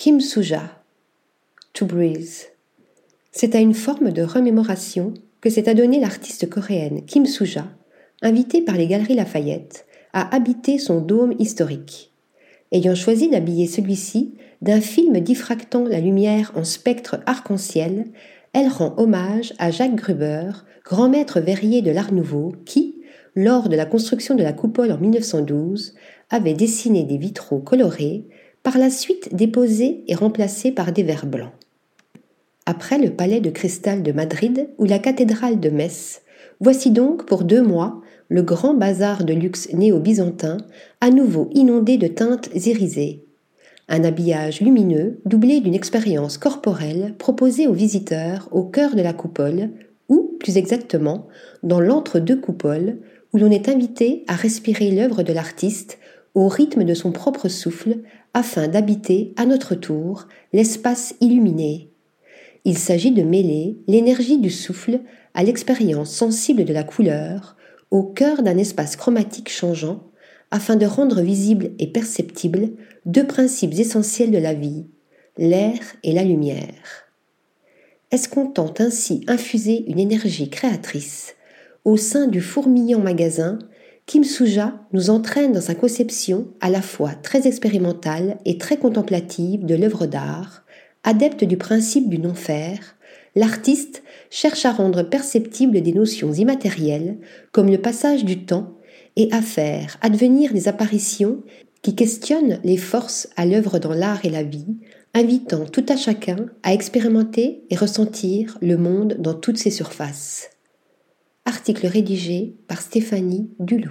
Kim Suja. To breathe. C'est à une forme de remémoration que s'est adonnée l'artiste coréenne Kim Suja, invitée par les Galeries Lafayette à habiter son dôme historique. Ayant choisi d'habiller celui-ci d'un film diffractant la lumière en spectre arc-en-ciel, elle rend hommage à Jacques Gruber, grand maître verrier de l'Art Nouveau, qui, lors de la construction de la coupole en 1912, avait dessiné des vitraux colorés, par la suite déposés et remplacés par des verres blancs. Après le palais de cristal de Madrid ou la cathédrale de Metz, voici donc pour deux mois le grand bazar de luxe néo-byzantin, à nouveau inondé de teintes irisées. Un habillage lumineux doublé d'une expérience corporelle proposée aux visiteurs au cœur de la coupole, ou plus exactement dans l'entre-deux coupoles, où l'on est invité à respirer l'œuvre de l'artiste au rythme de son propre souffle afin d'habiter à notre tour l'espace illuminé. Il s'agit de mêler l'énergie du souffle à l'expérience sensible de la couleur au cœur d'un espace chromatique changeant afin de rendre visible et perceptible deux principes essentiels de la vie, l'air et la lumière. Est-ce qu'on tente ainsi infuser une énergie créatrice au sein du fourmillant magasin, Kim Suja nous entraîne dans sa conception à la fois très expérimentale et très contemplative de l'œuvre d'art, adepte du principe du non-faire, l'artiste cherche à rendre perceptibles des notions immatérielles comme le passage du temps et à faire advenir des apparitions qui questionnent les forces à l'œuvre dans l'art et la vie, invitant tout à chacun à expérimenter et ressentir le monde dans toutes ses surfaces. Article rédigé par Stéphanie Dulou.